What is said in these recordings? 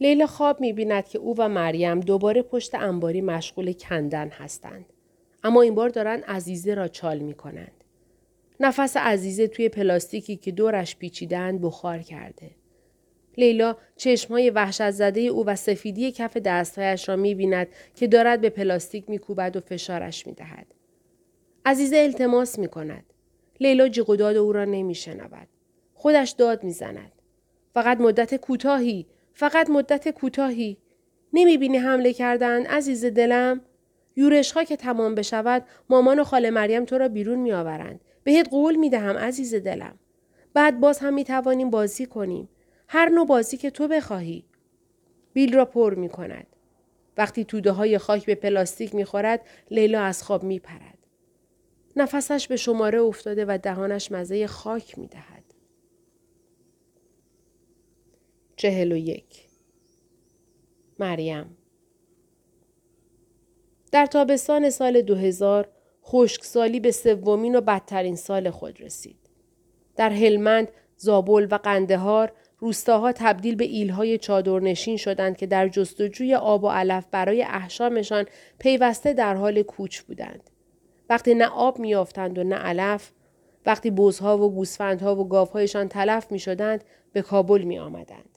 لیلا خواب می بیند که او و مریم دوباره پشت انباری مشغول کندن هستند. اما این بار دارند عزیزه را چال می کنند. نفس عزیزه توی پلاستیکی که دورش پیچیدند بخار کرده. لیلا چشمهای وحشت زده او و سفیدی کف دستهایش را می بیند که دارد به پلاستیک می کوبد و فشارش می دهد. عزیزه التماس می کند. لیلا جیغ او را نمی شنود. خودش داد می زند. فقط مدت کوتاهی فقط مدت کوتاهی نمی بینی حمله کردن عزیز دلم یورش ها که تمام بشود مامان و خاله مریم تو را بیرون می آورند. بهت قول می دهم عزیز دلم. بعد باز هم می توانیم بازی کنیم. هر نوع بازی که تو بخواهی. بیل را پر می کند. وقتی توده های خاک به پلاستیک می خورد لیلا از خواب می پرد. نفسش به شماره افتاده و دهانش مزه خاک می دهد. چهل و یک مریم در تابستان سال 2000 خشکسالی به سومین و بدترین سال خود رسید. در هلمند، زابل و قندهار روستاها تبدیل به ایلهای چادرنشین شدند که در جستجوی آب و علف برای احشامشان پیوسته در حال کوچ بودند. وقتی نه آب میافتند و نه علف، وقتی بزها و گوسفندها و گاوهایشان تلف می شدند، به کابل می آمدند.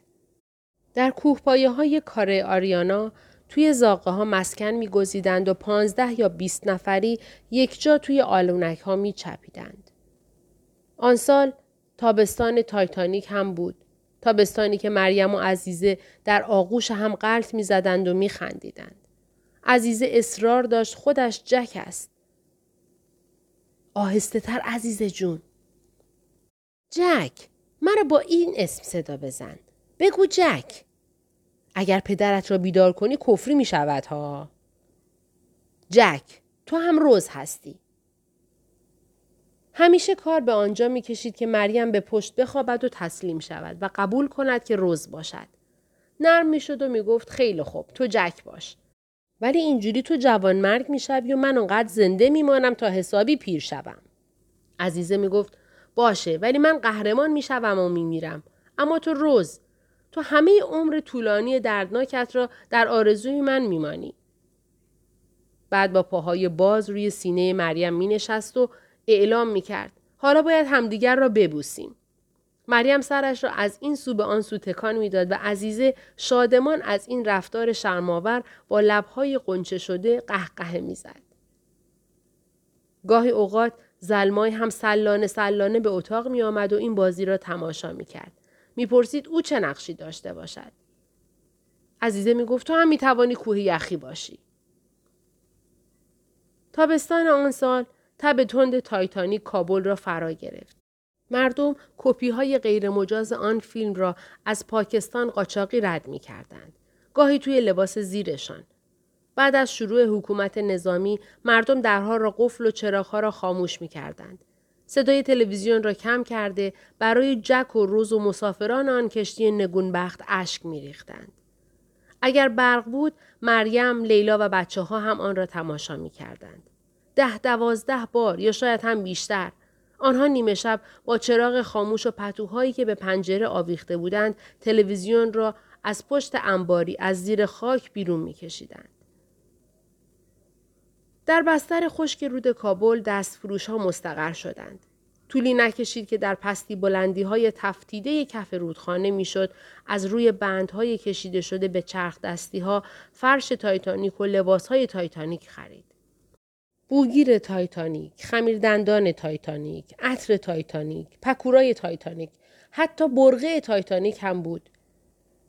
در کوهپایه های کاره آریانا توی زاقه ها مسکن می گزیدند و پانزده یا بیست نفری یک جا توی آلونک ها می چپیدند. آن سال تابستان تایتانیک هم بود. تابستانی که مریم و عزیزه در آغوش هم قلط می زدند و می خندیدند. عزیزه اصرار داشت خودش جک است. آهسته تر عزیزه جون. جک مرا با این اسم صدا بزن. بگو جک. اگر پدرت را بیدار کنی کفری می شود ها. جک تو هم روز هستی. همیشه کار به آنجا می کشید که مریم به پشت بخوابد و تسلیم شود و قبول کند که روز باشد. نرم می شد و می گفت خیلی خوب تو جک باش. ولی اینجوری تو جوان مرگ می شوی و من اونقدر زنده می مانم تا حسابی پیر شوم. عزیزه می گفت باشه ولی من قهرمان می شوم و می میرم. اما تو روز تو همه عمر طولانی دردناکت را در آرزوی من میمانی. بعد با پاهای باز روی سینه مریم می نشست و اعلام می کرد. حالا باید همدیگر را ببوسیم. مریم سرش را از این سو به آن سو تکان می‌داد و عزیزه شادمان از این رفتار شرماور با لبهای قنچه شده قهقه می‌زد. گاهی اوقات زلمای هم سلانه سلانه به اتاق می آمد و این بازی را تماشا می کرد. می‌پرسید او چه نقشی داشته باشد. عزیزه می‌گفت تو هم می‌توانی کوه یخی باشی. تابستان آن سال تب تند تایتانی کابل را فرا گرفت. مردم کپی های غیرمجاز آن فیلم را از پاکستان قاچاقی رد می کردند. گاهی توی لباس زیرشان. بعد از شروع حکومت نظامی مردم درها را قفل و چراغها را خاموش می کردند. صدای تلویزیون را کم کرده برای جک و روز و مسافران آن کشتی نگونبخت اشک ریختند. اگر برق بود مریم، لیلا و بچه ها هم آن را تماشا می کردند. ده دوازده بار یا شاید هم بیشتر. آنها نیمه شب با چراغ خاموش و پتوهایی که به پنجره آویخته بودند تلویزیون را از پشت انباری از زیر خاک بیرون می کشیدند. در بستر خشک رود کابل دستفروش ها مستقر شدند. طولی نکشید که در پستی بلندی های تفتیده کف رودخانه می‌شد از روی بندهای کشیده شده به چرخ دستی ها فرش تایتانیک و لباس های تایتانیک خرید. بوگیر تایتانیک، خمیر دندان تایتانیک، عطر تایتانیک، پکورای تایتانیک، حتی برقع تایتانیک هم بود.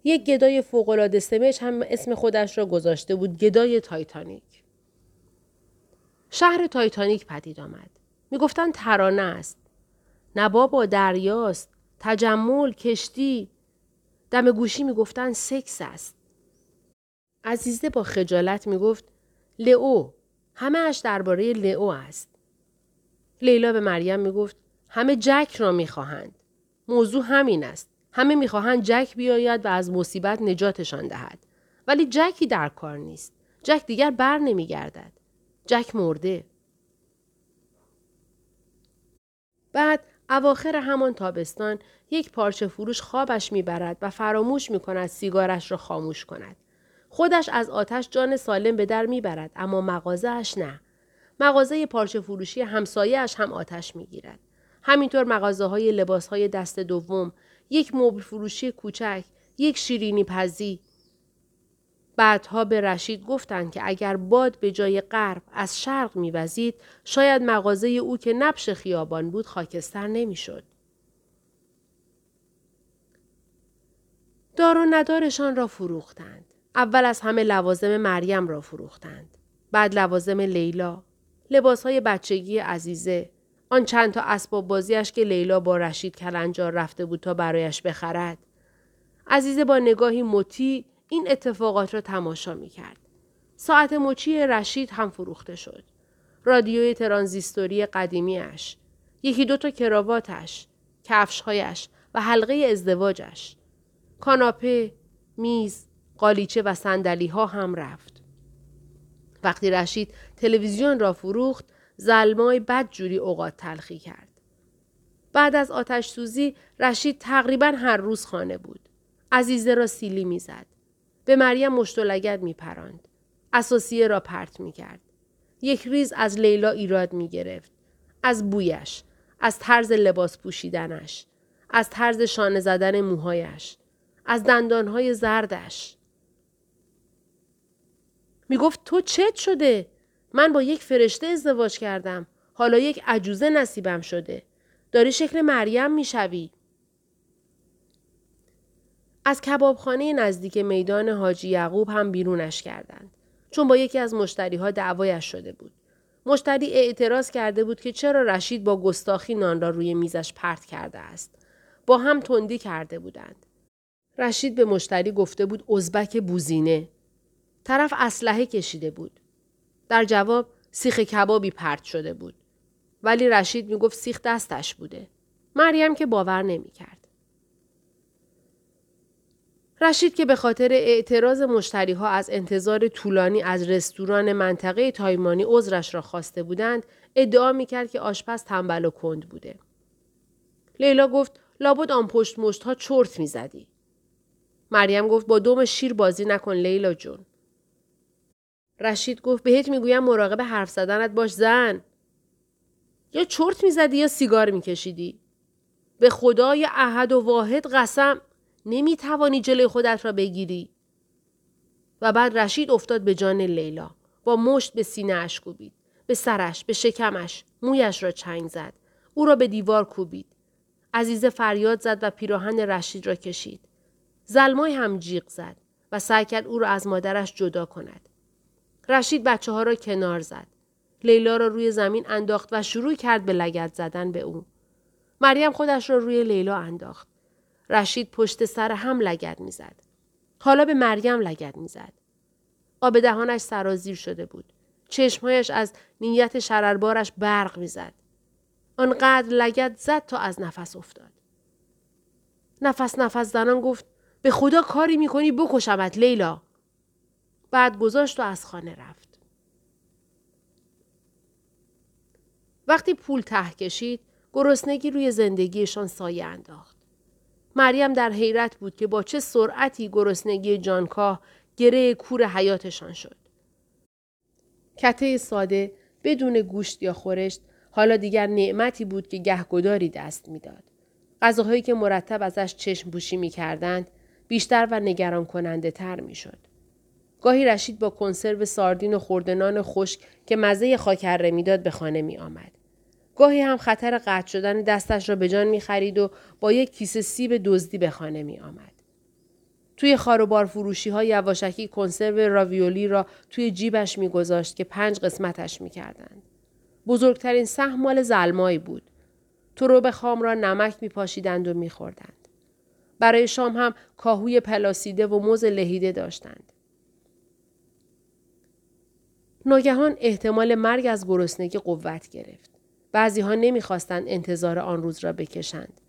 یک گدای فوق‌العاده سمج هم اسم خودش را گذاشته بود گدای تایتانیک. شهر تایتانیک پدید آمد. می‌گفتند ترانه است. نبابا دریاست. تجمل کشتی. دم گوشی می‌گفتند سکس است. عزیزه با خجالت می‌گفت لئو همه اش درباره لئو است. لیلا به مریم می‌گفت همه جک را می‌خواهند. موضوع همین است. همه می‌خواهند جک بیاید و از مصیبت نجاتشان دهد. ولی جکی در کار نیست. جک دیگر بر نمیگردد. جک مرده. بعد اواخر همان تابستان یک پارچه فروش خوابش می‌برد و فراموش می کند سیگارش را خاموش کند. خودش از آتش جان سالم به در می‌برد اما مغازهش نه. مغازه پارچه فروشی همسایهش هم آتش می‌گیرد. همینطور مغازه های لباس های دست دوم، یک مبل فروشی کوچک، یک شیرینی پزی. بعدها به رشید گفتند که اگر باد به جای غرب از شرق میوزید شاید مغازه او که نبش خیابان بود خاکستر نمی‌شد. دار و ندارشان را فروختند. اول از همه لوازم مریم را فروختند. بعد لوازم لیلا، لباس های بچگی عزیزه، آن چند تا اسباب بازیش که لیلا با رشید کلنجار رفته بود تا برایش بخرد. عزیزه با نگاهی مطیع این اتفاقات را تماشا می کرد. ساعت مچی رشید هم فروخته شد. رادیوی ترانزیستوری قدیمیش، یکی دو تا کراواتش، کفشهایش و حلقه ازدواجش، کاناپه، میز، قالیچه و سندلی ها هم رفت. وقتی رشید تلویزیون را فروخت، زلمای بد جوری اوقات تلخی کرد. بعد از آتش سوزی رشید تقریبا هر روز خانه بود. عزیزه را سیلی می‌زد. به مریم مشتولگت می پراند. اساسیه را پرت می کرد. یک ریز از لیلا ایراد می گرفت. از بویش. از طرز لباس پوشیدنش. از طرز شانه زدن موهایش. از دندانهای زردش. می گفت تو چت شده؟ من با یک فرشته ازدواج کردم. حالا یک عجوزه نصیبم شده. داری شکل مریم می‌شوی. از کبابخانه نزدیک میدان حاجی یعقوب هم بیرونش کردند. چون با یکی از مشتری ها دعوایش شده بود. مشتری اعتراض کرده بود که چرا رشید با گستاخی نان را روی میزش پرت کرده است. با هم تندی کرده بودند. رشید به مشتری گفته بود ازبک بوزینه. طرف اسلحه کشیده بود. در جواب سیخ کبابی پرت شده بود. ولی رشید می‌گفت سیخ دستش بوده. مریم که باور نمی‌کرد. رشید که به خاطر اعتراض مشتری ها از انتظار طولانی از رستوران منطقه تایمانی عذرش را خواسته بودند ادعا می‌کرد که آشپز تنبل و کند بوده. لیلا گفت لابد آن پشت مشت ها چرت می‌زدی. مریم گفت با دوم شیر بازی نکن لیلا جون. رشید گفت بهت می‌گویم مراقب حرف زدنت باش زن. یا چرت می‌زدی یا سیگار میکشیدی. به خدای احد و واحد قسم نمی‌توانی جلوی خودت را بگیری. و بعد رشید افتاد به جان لیلا. با مشت به سینه اش کوبید. به سرش، به شکمش، مویش را چنگ زد. او را به دیوار کوبید. عزیزه فریاد زد و پیراهن رشید را کشید. زلمای هم جیغ زد و سعی کرد او را از مادرش جدا کند. رشید بچه ها را کنار زد. لیلا را روی زمین انداخت و شروع کرد به لگت زدن به او. مریم خودش را روی لیلا انداخت. رشید پشت سر هم لگت می‌زد. حالا به مریم لگت می‌زد. آب دهانش سرازیر شده بود. چشمهایش از نیت شرربارش برق می‌زد. آنقدر لگت زد تا از نفس افتاد. نفس نفس زنان گفت به خدا کاری می‌کنی بکشمت لیلا. بعد گذاشت و از خانه رفت. وقتی پول ته کشید گرسنگی روی زندگیشان سایه انداخت. مریم در حیرت بود که با چه سرعتی گرسنگی جانکاه گره کور حیاتشان شد. کته ساده بدون گوشت یا خورشت حالا دیگر نعمتی بود که گهگداری دست می‌داد. غذاهایی که مرتب ازش چشم بوشی می کردند بیشتر و نگران کننده تر می شد. گاهی رشید با کنسرو ساردین و خوردنان خشک که مزه خاکره می‌داد به خانه می آمد. گاهی هم خطر قطع شدن دستش را به جان می خرید و با یک کیسه سیب دزدی به خانه می آمد. توی خاروبار فروشی ها یواشکی کنسرو راویولی را توی جیبش میگذاشت که پنج قسمتش می‌کردند. بزرگترین سهم مال زلمایی بود. به خام را نمک میپاشیدند و میخوردند. برای شام هم کاهوی پلاسیده و موز لهیده داشتند. ناگهان احتمال مرگ از گرسنگی قوت گرفت. بعضی ها نمی‌خواستند انتظار آن روز را بکشند.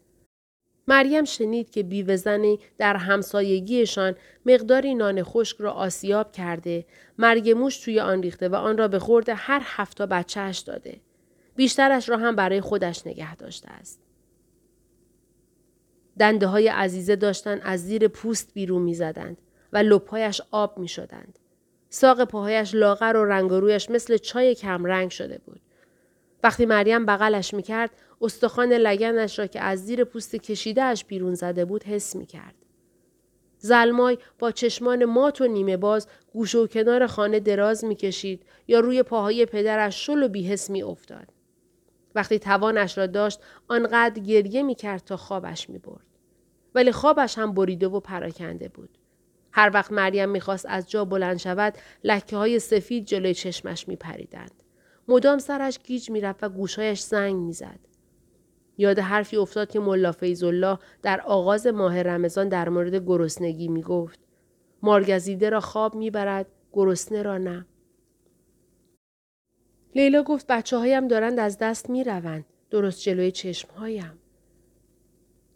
مریم شنید که بیوزنی در همسایگیشان مقداری نان خشک را آسیاب کرده، مرگ موش توی آن ریخته و آن را به خورد هر هفته بچهش داده. بیشترش را هم برای خودش نگه داشته است. دنده های عزیزه داشتن از زیر پوست بیرون می زدند و لپایش آب می شدند. ساق پاهایش لاغر و رنگ رویش مثل چای کمرنگ شده بود. وقتی مریم بغلش می کرد استخوان لگنش را که از زیر پوست کشیدهش بیرون زده بود حس می کرد. زلمای با چشمان مات و نیمه باز گوش و کنار خانه دراز می کشید یا روی پاهای پدرش شل و بیحس می افتاد. وقتی توانش را داشت آنقدر گریه می کرد تا خوابش می برد. ولی خوابش هم بریده و پراکنده بود. هر وقت مریم می‌خواست از جا بلند شود لکه های سفید جلوی چشمش می پریدند. مدام سرش گیج می‌رفت و گوشهایش زنگ می‌زد. یاد حرفی افتاد که ملا الله در آغاز ماه رمضان در مورد گرسنگی می گفت. مارگزیده را خواب می‌برد گرسنه را نه. لیلا گفت بچه هایم دارند از دست می روند. درست جلوی چشم هایم.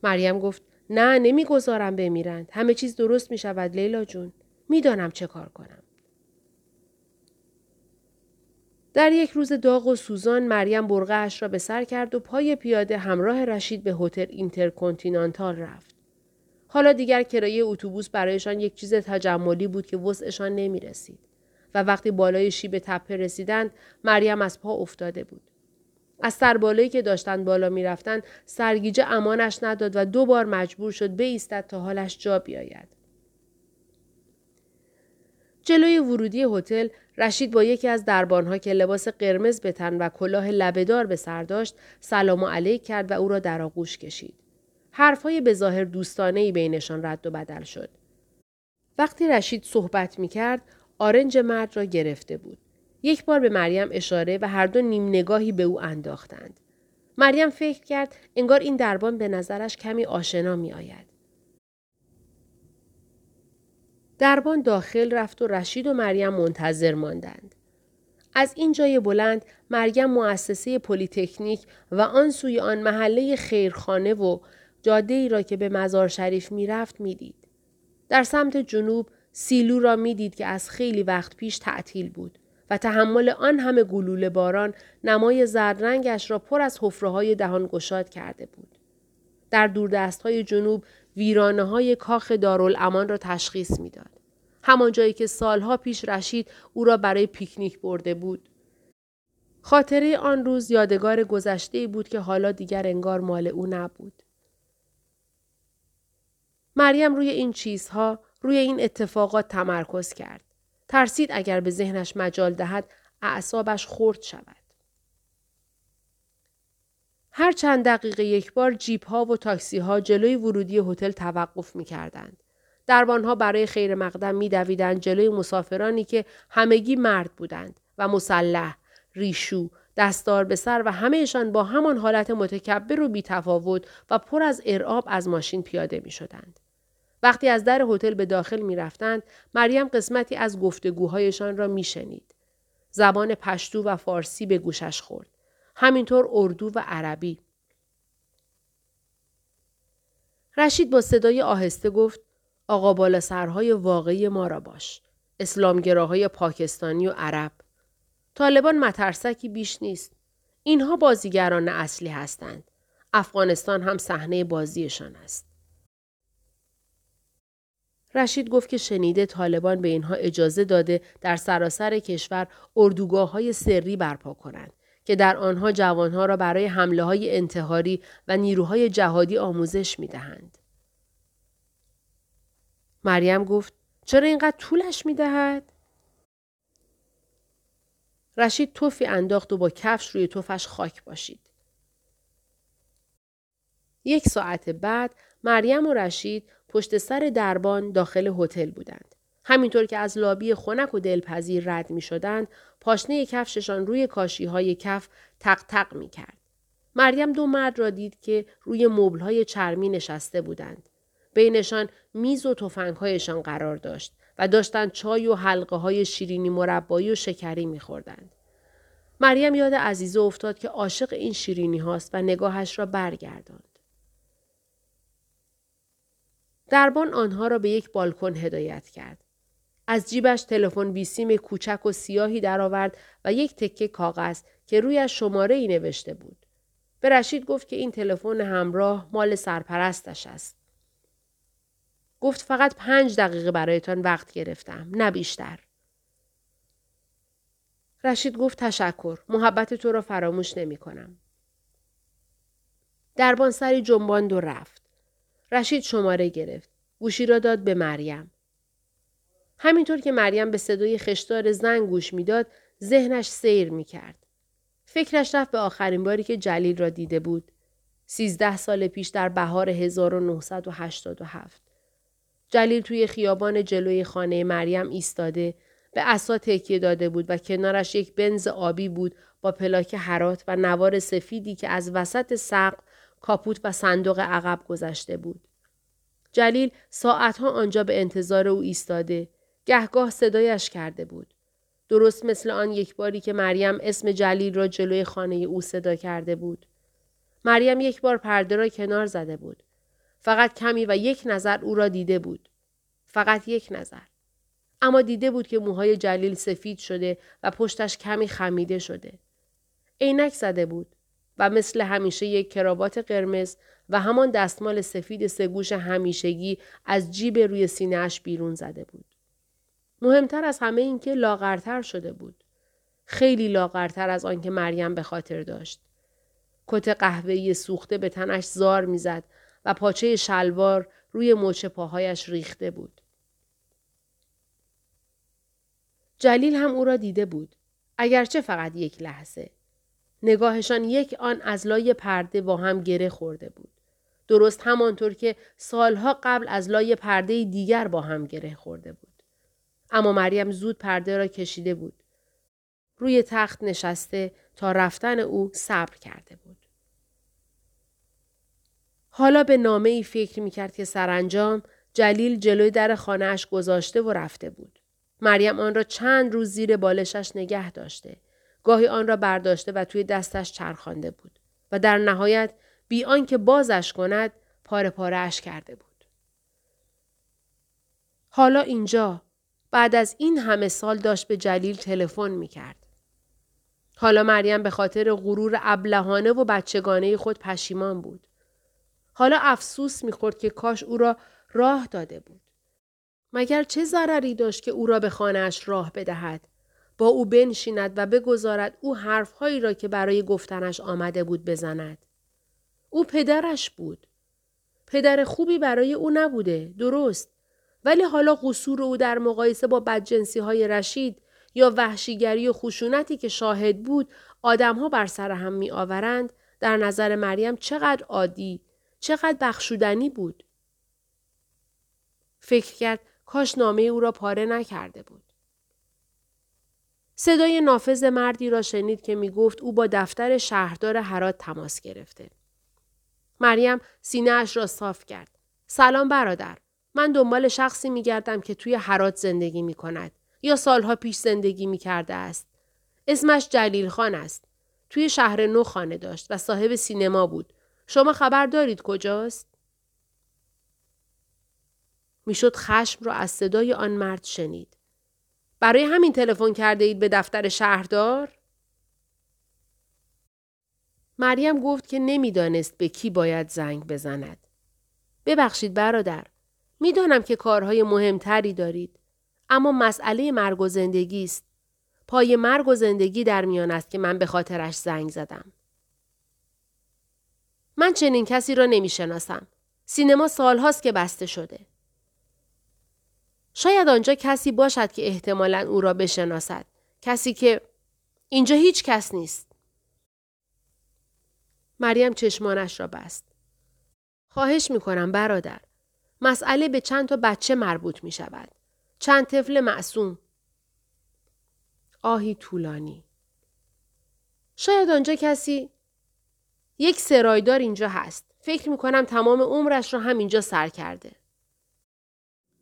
مریم گفت نه نمی‌گذارم بمیرند. همه چیز درست می شود لیلا جون. می‌دانم چه کار کنم. در یک روز داغ و سوزان مریم برقع‌اش را به سر کرد و پای پیاده همراه رشید به هتل اینترکنتینانتال رفت. حالا دیگر کرایه اتوبوس برایشان یک چیز تجملی بود که وسعشان نمی رسید. و وقتی بالای شیب تپه رسیدند مریم از پا افتاده بود. از سربالایی که داشتند بالا می‌رفتند سرگیجه امانش نداد و دو بار مجبور شد بایستد تا حالش جا بیاید. جلوی ورودی هتل رشید با یکی از دربانها که لباس قرمز به تن و کلاه لبهدار به سر داشت سلام و علیک کرد و او را در آغوش کشید. حرفهای به ظاهر دوستانه ای بینشان رد و بدل شد. وقتی رشید صحبت می کرد آرنج مرد را گرفته بود. یک بار به مریم اشاره و هر دو نیم نگاهی به او انداختند. مریم فکر کرد انگار این دربان به نظرش کمی آشنا می آید. دربان داخل رفت و رشید و مریم منتظر ماندند. از این جای بلند مریم مؤسسه پلی‌تکنیک و آن سوی آن محله خیرخانه و جاده ای را که به مزار شریف می‌رفت می‌دید. در سمت جنوب سیلو را می‌دید که از خیلی وقت پیش تعطیل بود و تحمل آن همه گلوله باران نمای زردرنگش را پر از حفره های دهان گشاد کرده بود. در دوردست های جنوب ویرانه های کاخ دارالامان را تشخیص می‌داد. همان جایی که سالها پیش رشید او را برای پیکنیک برده بود. خاطره آن روز یادگار گذشته بود که حالا دیگر انگار مال او نبود. مریم روی این چیزها روی این اتفاقات تمرکز کرد. ترسید اگر به ذهنش مجال دهد اعصابش خرد شود. هر چند دقیقه یک بار جیپ ها و تاکسی ها جلوی ورودی هتل توقف می کردند. دربانها برای خیر مقدم می دویدند جلوی مسافرانی که همگی مرد بودند و مسلح، ریشو، دستار به سر و همهشان با همان حالت متکبر و بیتفاوت و پر از ارعاب از ماشین پیاده می شدند. وقتی از در هتل به داخل می رفتند، مریم قسمتی از گفتگوهایشان را می شنید. زبان پشتو و فارسی به گوشش خورد. همینطور اردو و عربی. رشید با صدای آهسته گفت آقا بالا سرهای واقعی ما را باش. اسلامگراهای پاکستانی و عرب. طالبان مترسکی بیش نیست. اینها بازیگران اصلی هستند. افغانستان هم صحنه بازیشان است. رشید گفت که شنیده طالبان به اینها اجازه داده در سراسر کشور اردوگاه های سری برپا کنند که در آنها جوانها را برای حمله های انتحاری و نیروهای جهادی آموزش می دهند. مریم گفت چرا اینقدر طولش می دهد؟ رشید توفی انداخت و با کفش روی توفش خاک باشید. یک ساعت بعد مریم و رشید پشت سر دربان داخل هتل بودند. همینطور که از لابی خنک و دلپذیر رد می شدند، پاشنه کفششان روی کاشی های کف تق تق می کرد. مریم دو مرد را دید که روی مبل های چرمی نشسته بودند. بینشان میز و هایشان قرار داشت و داشتند چای و حلقه های شیرینی مربایی و شکری میخوردند. مریم یاد عزیزه افتاد که عاشق این شیرینی هاست و نگاهش را برگرداند. دربان آنها را به یک بالکن هدایت کرد. از جیبش تلفن بیسیم کوچک و سیاهی درآورد و یک تکه کاغذ که روی شماره ای نوشته بود. به رشید گفت که این تلفن همراه مال سرپرستش است. گفت فقط پنج دقیقه برایتان وقت گرفتم نه بیشتر. رشید گفت تشکر. محبت تو را فراموش نمی کنم. دربان سری جنباند و رفت. رشید شماره گرفت. گوشی را داد به مریم. همینطور که مریم به صدای خشدار زنگ گوش می‌داد ذهنش سیر می کرد. فکرش رفت به آخرین باری که جلیل را دیده بود. سیزده سال پیش در بهار 1987. جلیل توی خیابان جلوی خانه مریم ایستاده به اسا تکیه داده بود و کنارش یک بنز آبی بود با پلاک حرات و نوار سفیدی که از وسط سقف کاپوت و صندوق عقب گذشته بود. جلیل ساعتها آنجا به انتظار او ایستاده. گهگاه صدایش کرده بود. درست مثل آن یک باری که مریم اسم جلیل را جلوی خانه او صدا کرده بود. مریم یک بار پرده را کنار زده بود. فقط کمی و یک نظر او را دیده بود. فقط یک نظر. اما دیده بود که موهای جلیل سفید شده و پشتش کمی خمیده شده. عینک زده بود و مثل همیشه یک کراوات قرمز و همان دستمال سفید سگوش همیشگی از جیب روی سینهاش بیرون زده بود. مهمتر از همه این که لاغرتر شده بود. خیلی لاغرتر از آنکه مریم به خاطر داشت. کت قهوه‌ای سوخته به تنش زار می‌زد و پاچه شلوار روی مچ پاهایش ریخته بود. جلیل هم او را دیده بود. اگرچه فقط یک لحظه. نگاهشان یک آن از لای پرده با هم گره خورده بود. درست همانطور که سالها قبل از لای پرده دیگر با هم گره خورده بود. اما مریم زود پرده را کشیده بود. روی تخت نشسته تا رفتن او صبر کرده بود. حالا به نامه ای فکر می کرد که سرانجام جلیل جلوی در خانهاش گذاشته و رفته بود. مریم آن را چند روز زیر بالشش نگه داشته. گاهی آن را برداشته و توی دستش چرخانده بود. و در نهایت بی آنکه بازش کند پاره پارهش کرده بود. حالا اینجا بعد از این همه سال داشت به جلیل تلفن می کرد. حالا مریم به خاطر غرور ابلهانه و بچگانه خود پشیمان بود. حالا افسوس می‌خورد که کاش او را راه داده بود. مگر چه ضرری داشت که او را به خانهاش راه بدهد؟ با او بنشیند و بگذارد او حرفهایی را که برای گفتنش آمده بود بزند. او پدرش بود. پدر خوبی برای او نبوده. درست. ولی حالا قصور او در مقایسه با بدجنسی های رشید یا وحشیگری و خشونتی که شاهد بود آدمها بر سر هم می آورند در نظر مریم چقدر عادی چقدر بخشودنی بود. فکر کرد کاش نامه او را پاره نکرده بود. صدای نافذ مردی را شنید که می گفت او با دفتر شهردار هرات تماس گرفته. مریم سینه اش را صاف کرد. سلام برادر. من دنبال شخصی می گردم که توی هرات زندگی می کند. یا سالها پیش زندگی می کرده است. اسمش جلیل خان است. توی شهر نو خانه داشت و صاحب سینما بود. شما خبر دارید کجاست؟ می‌شد خشم را از صدای آن مرد شنید. برای همین تلفن کرده اید به دفتر شهردار؟ مریم گفت که نمی‌دانست به کی باید زنگ بزند. ببخشید برادر. می‌دانم که کارهای مهمتری دارید. اما مسئله مرگ و زندگی است. پای مرگ و زندگی در میان است که من به خاطرش زنگ زدم. من چنین کسی را نمی شناسم. سینما سالهاست که بسته شده. شاید آنجا کسی باشد که احتمالا او را بشناسد. کسی که اینجا هیچ کس نیست. مریم چشمانش را بست. خواهش می کنم برادر. مسئله به چند تا بچه مربوط می شود. چند طفل معصوم. آهی طولانی. شاید آنجا کسی یک سرایدار اینجا هست. فکر می کنم تمام عمرش را همینجا سر کرده.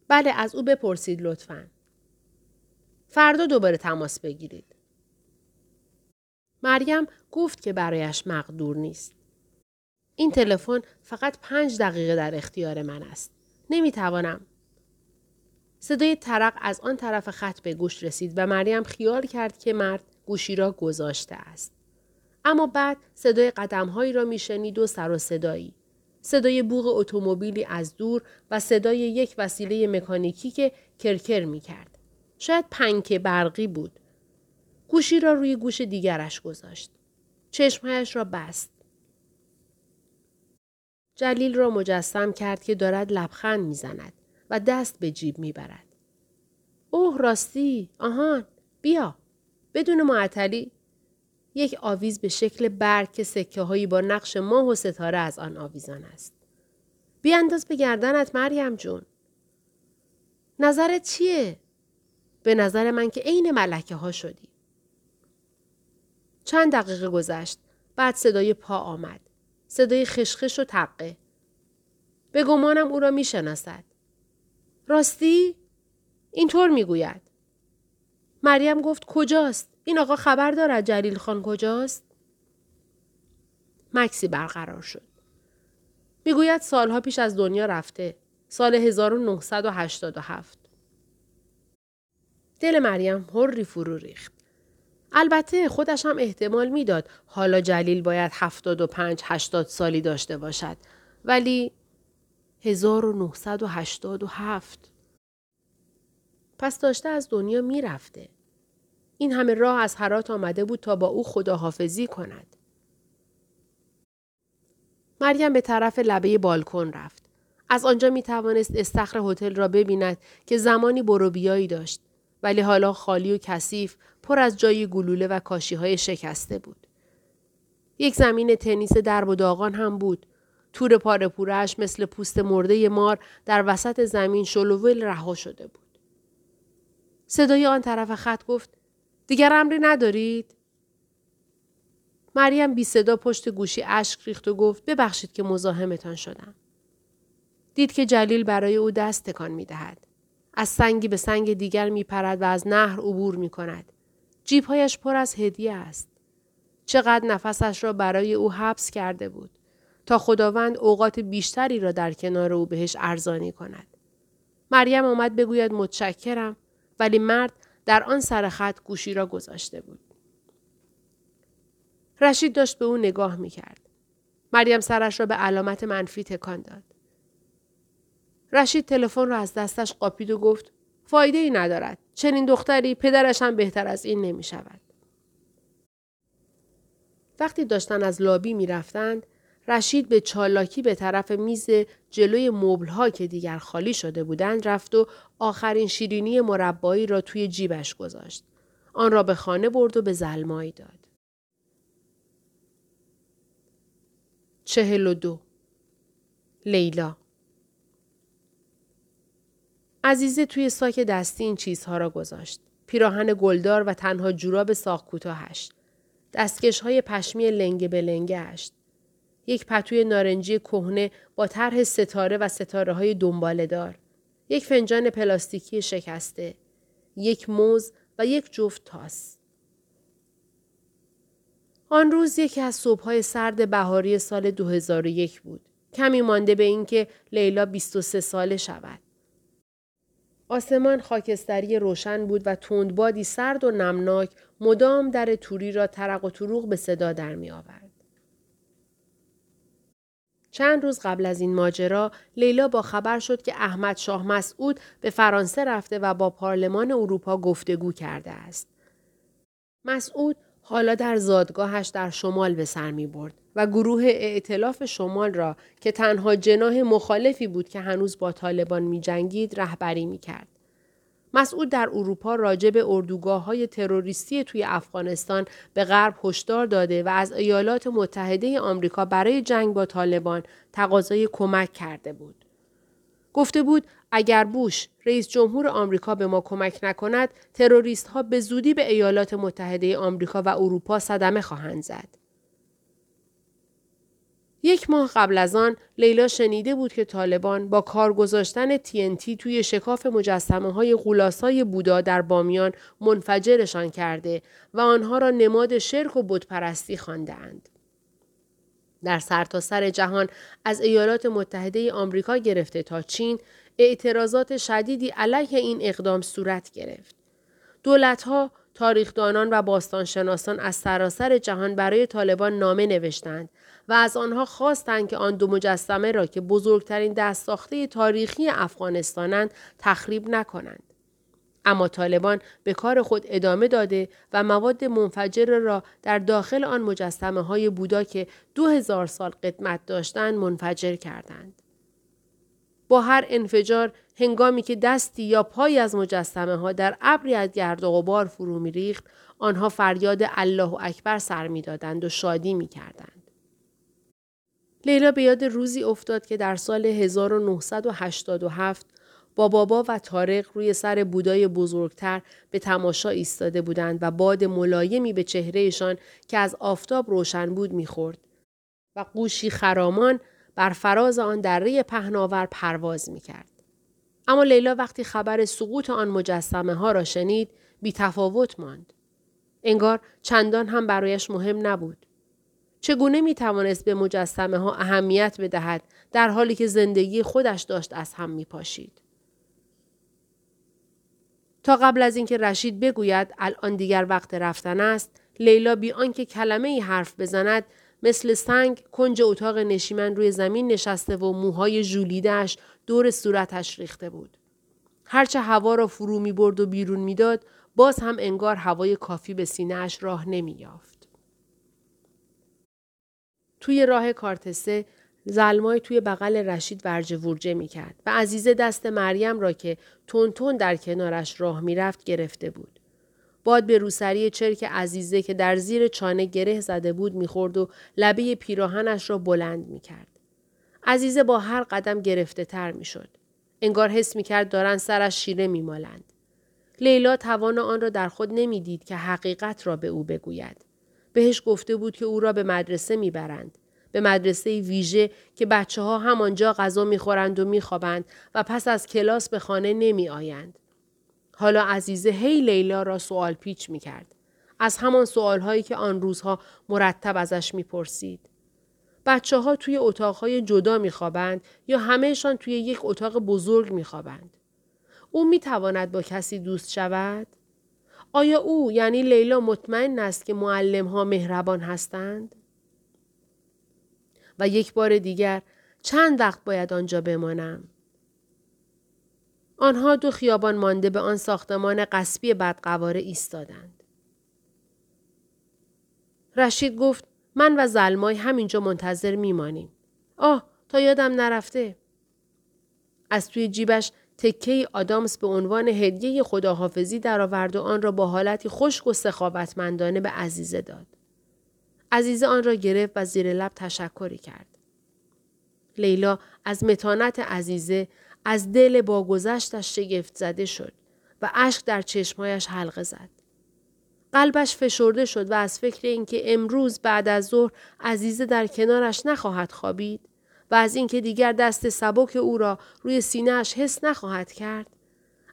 بله از او بپرسید لطفا. فردا دوباره تماس بگیرید. مریم گفت که برایش مقدور نیست. این تلفن فقط پنج دقیقه در اختیار من است. نمی‌توانم. صدای ترق از آن طرف خط به گوش رسید و مریم خیال کرد که مرد گوشی را گذاشته است. اما بعد صدای قدمهایی را میشنید و سر و صدایی. صدای بوغ اتومبیلی از دور و صدای یک وسیله مکانیکی که کرکر می کرد. شاید پنکه برقی بود. گوشی را روی گوش دیگرش گذاشت. چشمهایش را بست. جلیل را مجسم کرد که دارد لبخند می‌زند و دست به جیب می‌برد. اوه راستی آهان بیا بدون معطلی یک آویز به شکل برگ که سکه هایی با نقش ماه و ستاره از آن آویزان است. بیانداز به گردنت مریم جون. نظرت چیه؟ به نظر من که عین ملکه ها شدی. چند دقیقه گذشت. بعد صدای پا آمد. صدای خشخش و تقه. به گمانم او را می شناسد. راستی؟ اینطور می گوید. مریم گفت کجاست؟ این آقا خبر دارد جلیل خان کجاست؟ مکسی برقرار شد. می‌گوید سالها پیش از دنیا رفته. سال 1987. دل مریم هری فرو ریخت. البته خودش هم احتمال می‌داد حالا جلیل باید 75 80 سالی داشته باشد ولی 1987 پس داشته از دنیا می‌رفته. این همه راه از حرات آمده بود تا با او خداحافظی کند. مریم به طرف لبه بالکن رفت. از آنجا می توانست استخر هتل را ببیند که زمانی بروبیایی داشت ولی حالا خالی و کثیف پر از جای گلوله و کاشی های شکسته بود. یک زمین تنیس درب و داغان هم بود. تور پاره پورش مثل پوست مرده مار در وسط زمین شلوول رها شده بود. صدای آن طرف خط گفت دیگر امری ندارید؟ مریم بی صدا پشت گوشی اشک ریخت و گفت ببخشید که مزاحمتان شدم. دید که جلیل برای او دست تکان می دهد. از سنگی به سنگ دیگر می پرد و از نهر عبور می کند. جیبهایش پر از هدیه است. چقدر نفسش را برای او حبس کرده بود تا خداوند اوقات بیشتری را در کنار او بهش ارزانی کند. مریم آمد بگوید متشکرم ولی مرد در آن سر خط گوشی را گذاشته بود. رشید داشت به او نگاه می کرد. مریم سرش را به علامت منفی تکان داد. رشید تلفن را از دستش قاپید و گفت فایده ای ندارد. چنین دختری پدرش هم بهتر از این نمی شود. وقتی داشتن از لابی می رفتند، رشید به چالاکی به طرف میز جلوی مبلها که دیگر خالی شده بودند رفت و آخرین شیرینی مربایی را توی جیبش گذاشت. آن را به خانه برد و به زلمایی داد. چهل و دو لیلا عزیزه توی ساک دستی این چیزها را گذاشت. پیراهن گلدار و تنها جوراب ساق کوتاهش. دستکش های پشمی لنگه به اشت. یک پتوی نارنجی کهنه با طرح ستاره و ستاره های دنباله دار. یک فنجان پلاستیکی شکسته. یک موز و یک جفت تاس. آن روز یکی از صبحهای سرد بهاری سال 2001 بود. کمی مانده به اینکه لیلا 23 ساله شود. آسمان خاکستری روشن بود و تندبادی سرد و نمناک مدام در توری را ترق و تروغ به صدا در می آورد. چند روز قبل از این ماجرا لیلا با خبر شد که احمد شاه مسعود به فرانسه رفته و با پارلمان اروپا گفتگو کرده است. مسعود حالا در زادگاهش در شمال به سر می برد و گروه ائتلاف شمال را که تنها جناه مخالفی بود که هنوز با طالبان می جنگید رهبری می کرد. مسعود در اروپا راجع به اردوگاه های تروریستی توی افغانستان به غرب هشدار داده و از ایالات متحده آمریکا برای جنگ با طالبان تقاضای کمک کرده بود. گفته بود اگر بوش رئیس جمهور آمریکا به ما کمک نکند تروریست ها به زودی به ایالات متحده آمریکا و اروپا صدمه خواهند زد. یک ماه قبل از آن لیلا شنیده بود که طالبان با کار گذاشتن TNT توی شکاف مجسمه های غولاسای بودا در بامیان منفجرشان کرده و آنها را نماد شرک و بتپرستی خواندهاند. در سرتاسر سر جهان از ایالات متحده آمریکا گرفته تا چین اعتراضات شدیدی علیه این اقدام صورت گرفت. دولتها تاریخدانان و باستانشناسان از سراسر جهان برای طالبان نامه نوشتند و از آنها خواستند که آن دو مجسمه را که بزرگترین دستساخته تاریخی افغانستانند تخریب نکنند. اما طالبان به کار خود ادامه داده و مواد منفجر را در داخل آن مجسمه های بودا که دو هزار سال قدمت داشتند منفجر کردند. با هر انفجار هنگامی که دستی یا پایی از مجسمه ها در ابری از گرد و غبار فرو میریخت آنها فریاد الله اکبر سر می‌دادند و شادی می‌کردند. لیلا به یاد روزی افتاد که در سال 1987 با بابا و تارق روی سر بودای بزرگتر به تماشا ایستاده بودند و باد ملایمی به چهرهشان که از آفتاب روشن بود می‌خورد و قوشی خرامان بر فراز آن دره پهناور پرواز می‌کرد. اما لیلا وقتی خبر سقوط آن مجسمه ها را شنید بی تفاوت ماند. انگار چندان هم برایش مهم نبود. چگونه می توانست به مجسمه ها اهمیت بدهد در حالی که زندگی خودش داشت از هم می پاشید. تا قبل از اینکه رشید بگوید الان دیگر وقت رفتن است لیلا بی آنکه کلمه ای حرف بزند مثل سنگ کنج اتاق نشیمن روی زمین نشسته و موهای ژولیدهاش دور صورتش ریخته بود. هرچه هوا را فرو می برد و بیرون می‌داد باز هم انگار هوای کافی به سینهاش راه نمی یافت. توی راه کارتسه زلمای توی بغل رشید ورجه ورجه می کرد و عزیزه دست مریم را که تون تون در کنارش راه می رفت گرفته بود. باد به روسری چرک عزیزه که در زیر چانه گره زده بود می‌خورد و لبه پیراهنش را بلند می‌کرد. عزیزه با هر قدم گرفته تر می‌شد. انگار حس می‌کرد دارن سرش شیره میمالند. لیلا توان آن را در خود نمی‌دید که حقیقت را به او بگوید. بهش گفته بود که او را به مدرسه می‌برند. به مدرسه ویژه که بچه ها همانجا غذا می‌خورند و میخوابند و پس از کلاس به خانه نمی آیند. حالا عزیزه هی لیلا را سوال پیچ می کرد. از همان سوال هایی که آن روزها مرتب ازش می پرسید. بچه ها توی اتاقهای جدا می خوابند یا همهشان توی یک اتاق بزرگ می خوابند. او می تواند با کسی دوست شود؟ آیا او یعنی لیلا مطمئن است که معلم ها مهربان هستند؟ و یک بار دیگر چند وقت باید آنجا بمانم؟ آنها دو خیابان مانده به آن ساختمان قصبی بدقواره ایستادند. رشید گفت من و زلمای همینجا منتظر میمانیم. آه تا یادم نرفته. از توی جیبش تکه آدامس به عنوان هدیه خداحافظی درآورد و آن را با حالتی خشک و سخاوتمندانه به عزیزه داد. عزیزه آن را گرفت و زیر لب تشکری کرد. لیلا از متانت عزیزه از دل با گذشتش شگفت زده شد و اشک در چشمایش حلقه زد. قلبش فشرده شد و از فکر اینکه امروز بعد از ظهر عزیزه در کنارش نخواهد خوابید و از اینکه دیگر دست سبک او را روی سینهش حس نخواهد کرد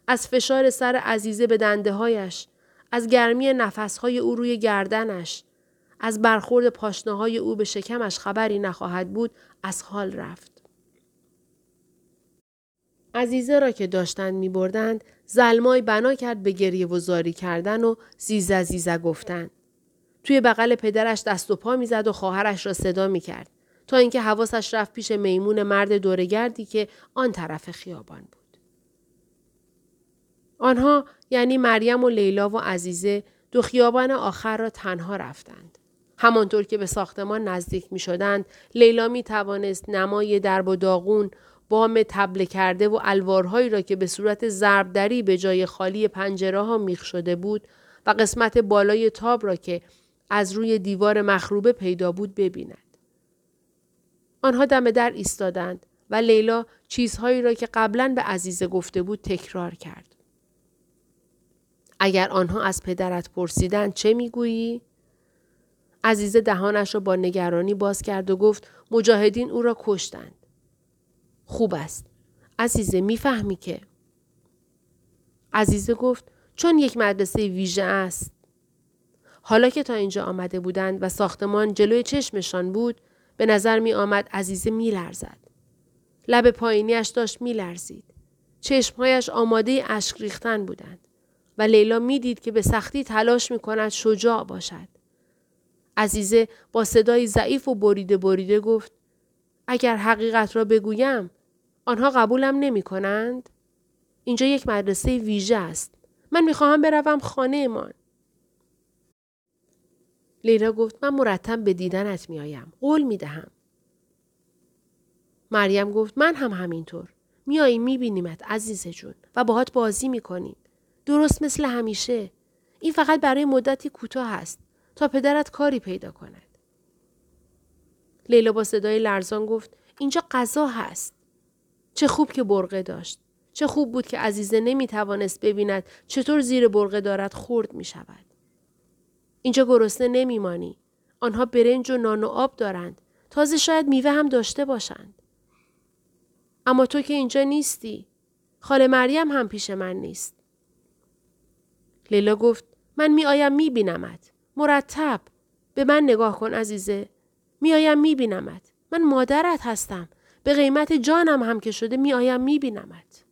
از فشار سر عزیزه به دنده هایش از گرمی نفسهای او روی گردنش از برخورد پاشنه های او به شکمش خبری نخواهد بود از حال رفت. عزیزه را که داشتند می بردند زلمای بنا کرد به گریه و زاری کردن و زیزه زیزه گفتن. توی بغل پدرش دست و پا می‌زد و خواهرش را صدا می کرد تا اینکه حواسش رفت پیش میمون مرد دورگردی که آن طرف خیابان بود. آنها یعنی مریم و لیلا و عزیزه دو خیابان آخر را تنها رفتند. همانطور که به ساختمان نزدیک می شدند، لیلا می توانست نمای درب و داغون بام تبله کرده و الوارهایی را که به صورت ضربدری به جای خالی پنجره ها میخ شده بود و قسمت بالای تاب را که از روی دیوار مخروبه پیدا بود ببیند. آنها دم در ایستادند و لیلا چیزهایی را که قبلا به عزیزه گفته بود تکرار کرد. اگر آنها از پدرت پرسیدند چه می‌گویی؟ عزیزه دهانش را با نگرانی باز کرد و گفت مجاهدین او را کشتند. خوب است. عزیزه می‌فهمی که. عزیزه گفت چون یک مدرسه ویژه است. حالا که تا اینجا آمده بودند و ساختمان جلوی چشمشان بود به نظر می آمد عزیزه می لرزد. لب پایینیش داشت می لرزید. چشمهایش آماده اشک ریختن بودند. و لیلا می‌دید که به سختی تلاش می کند شجاع باشد. عزیزه با صدای ضعیف و بریده بریده گفت اگر حقیقت را بگویم آنها قبولم نمی کنند؟ اینجا یک مدرسه ویژه است. من می‌خواهم بروم خانه من. لیلا گفت من مرتب به دیدنت میآیم. قول می دهم. مریم گفت من هم همینطور. میاییم میبینیمت عزیز جون و باهات بازی می‌کنیم. درست مثل همیشه. این فقط برای مدتی کوتاه است تا پدرت کاری پیدا کند. لیلا با صدای لرزان گفت اینجا غذا هست. چه خوب که برقه داشت. چه خوب بود که عزیزه نمی توانست ببیند چطور زیر برقه دارد خورد می شود. اینجا گرسنه نمیمانی. آنها برنج و نان و آب دارند. تازه شاید میوه هم داشته باشند. اما تو که اینجا نیستی. خاله مریم هم پیش من نیست. لیلا گفت من می آیم می بینمت. مرتب. به من نگاه کن عزیزه. می آیم می بینمت. من مادرت هستم. به قیمت جانم هم که شده می آیم می بینمت.